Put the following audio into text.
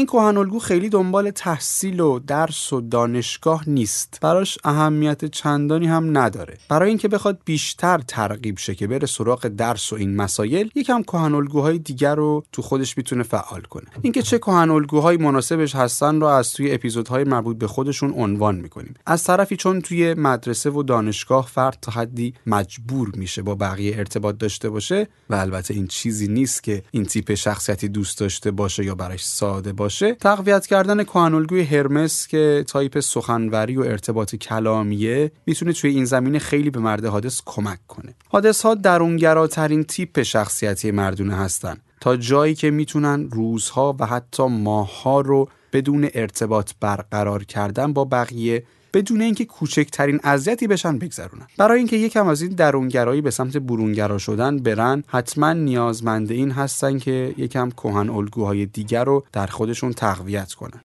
این کهن الگو خیلی دنبال تحصیل و درس و دانشگاه نیست. براش اهمیت چندانی هم نداره. برای اینکه بخواد بیشتر ترغیب شه که بره سراغ درس و این مسائل یکم کهن الگوهای دیگر رو تو خودش می‌تونه فعال کنه. اینکه چه کهن الگوهای مناسبش هستن رو از توی اپیزودهای مربوط به خودشون عنوان می‌کنیم. از طرفی چون توی مدرسه و دانشگاه فرد تا حدی مجبور میشه با بقیه ارتباط داشته باشه و البته این چیزی نیست که این تیپ شخصیتی دوست داشته باشه یا براش ساده باشه. تقویت کردن کهن الگوی هرمس که تیپ سخنوری و ارتباط کلامیه می‌تونه توی این زمینه خیلی به مرد هادس کمک کنه. هادس ها درونگراترین تیپ شخصیتی مردونه هستن. تا جایی که می‌تونن روزها و حتی ماهها رو بدون ارتباط برقرار کردن با بقیه بدون اینکه کوچکترین اذیتی بشن بگذرونن. برای اینکه یکم از این درونگرایی به سمت برونگرا شدن برن حتما نیازمند این هستن که یکم کهن الگوهای دیگر رو در خودشون تقویت کنن.